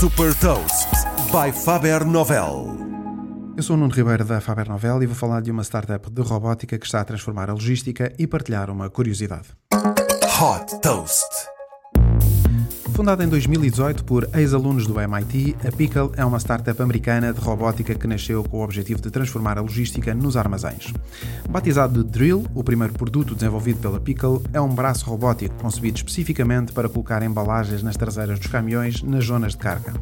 Super Toast by Faber Novel. Eu sou o Nuno Ribeiro da Faber Novel e vou falar de uma startup de robótica que está a transformar a logística e partilhar uma curiosidade. Hot Toast. Fundada em 2018 por ex-alunos do MIT, a Pickle é uma startup americana de robótica que nasceu com o objetivo de transformar a logística nos armazéns. Batizado de Drill, o primeiro produto desenvolvido pela Pickle é um braço robótico concebido especificamente para colocar embalagens nas traseiras dos caminhões nas zonas de carga.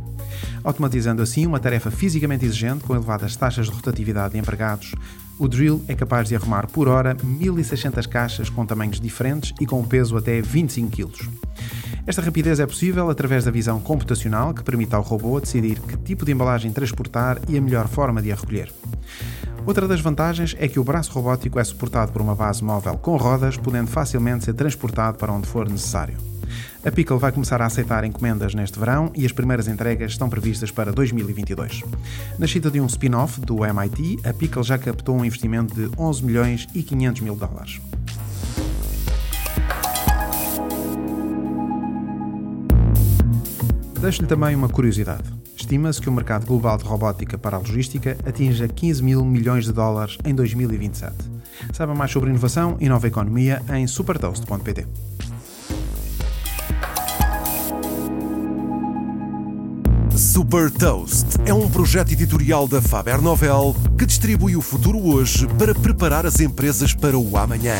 Automatizando assim uma tarefa fisicamente exigente com elevadas taxas de rotatividade de empregados, o drill é capaz de arrumar por hora 1600 caixas com tamanhos diferentes e com peso até 25 kg. Esta rapidez é possível através da visão computacional que permite ao robô decidir que tipo de embalagem transportar e a melhor forma de a recolher. Outra das vantagens é que o braço robótico é suportado por uma base móvel com rodas, podendo facilmente ser transportado para onde for necessário. A Pickle vai começar a aceitar encomendas neste verão e as primeiras entregas estão previstas para 2022. Nascida de um spin-off do MIT, a Pickle já captou um investimento de 11 milhões e 500 mil dólares. Deixo-lhe também uma curiosidade. Estima-se que o mercado global de robótica para a logística atinja 15 mil milhões de dólares em 2027. Saiba mais sobre inovação e nova economia em supertoast.pt. Super Toast é um projeto editorial da Faber Novel que distribui o futuro hoje para preparar as empresas para o amanhã.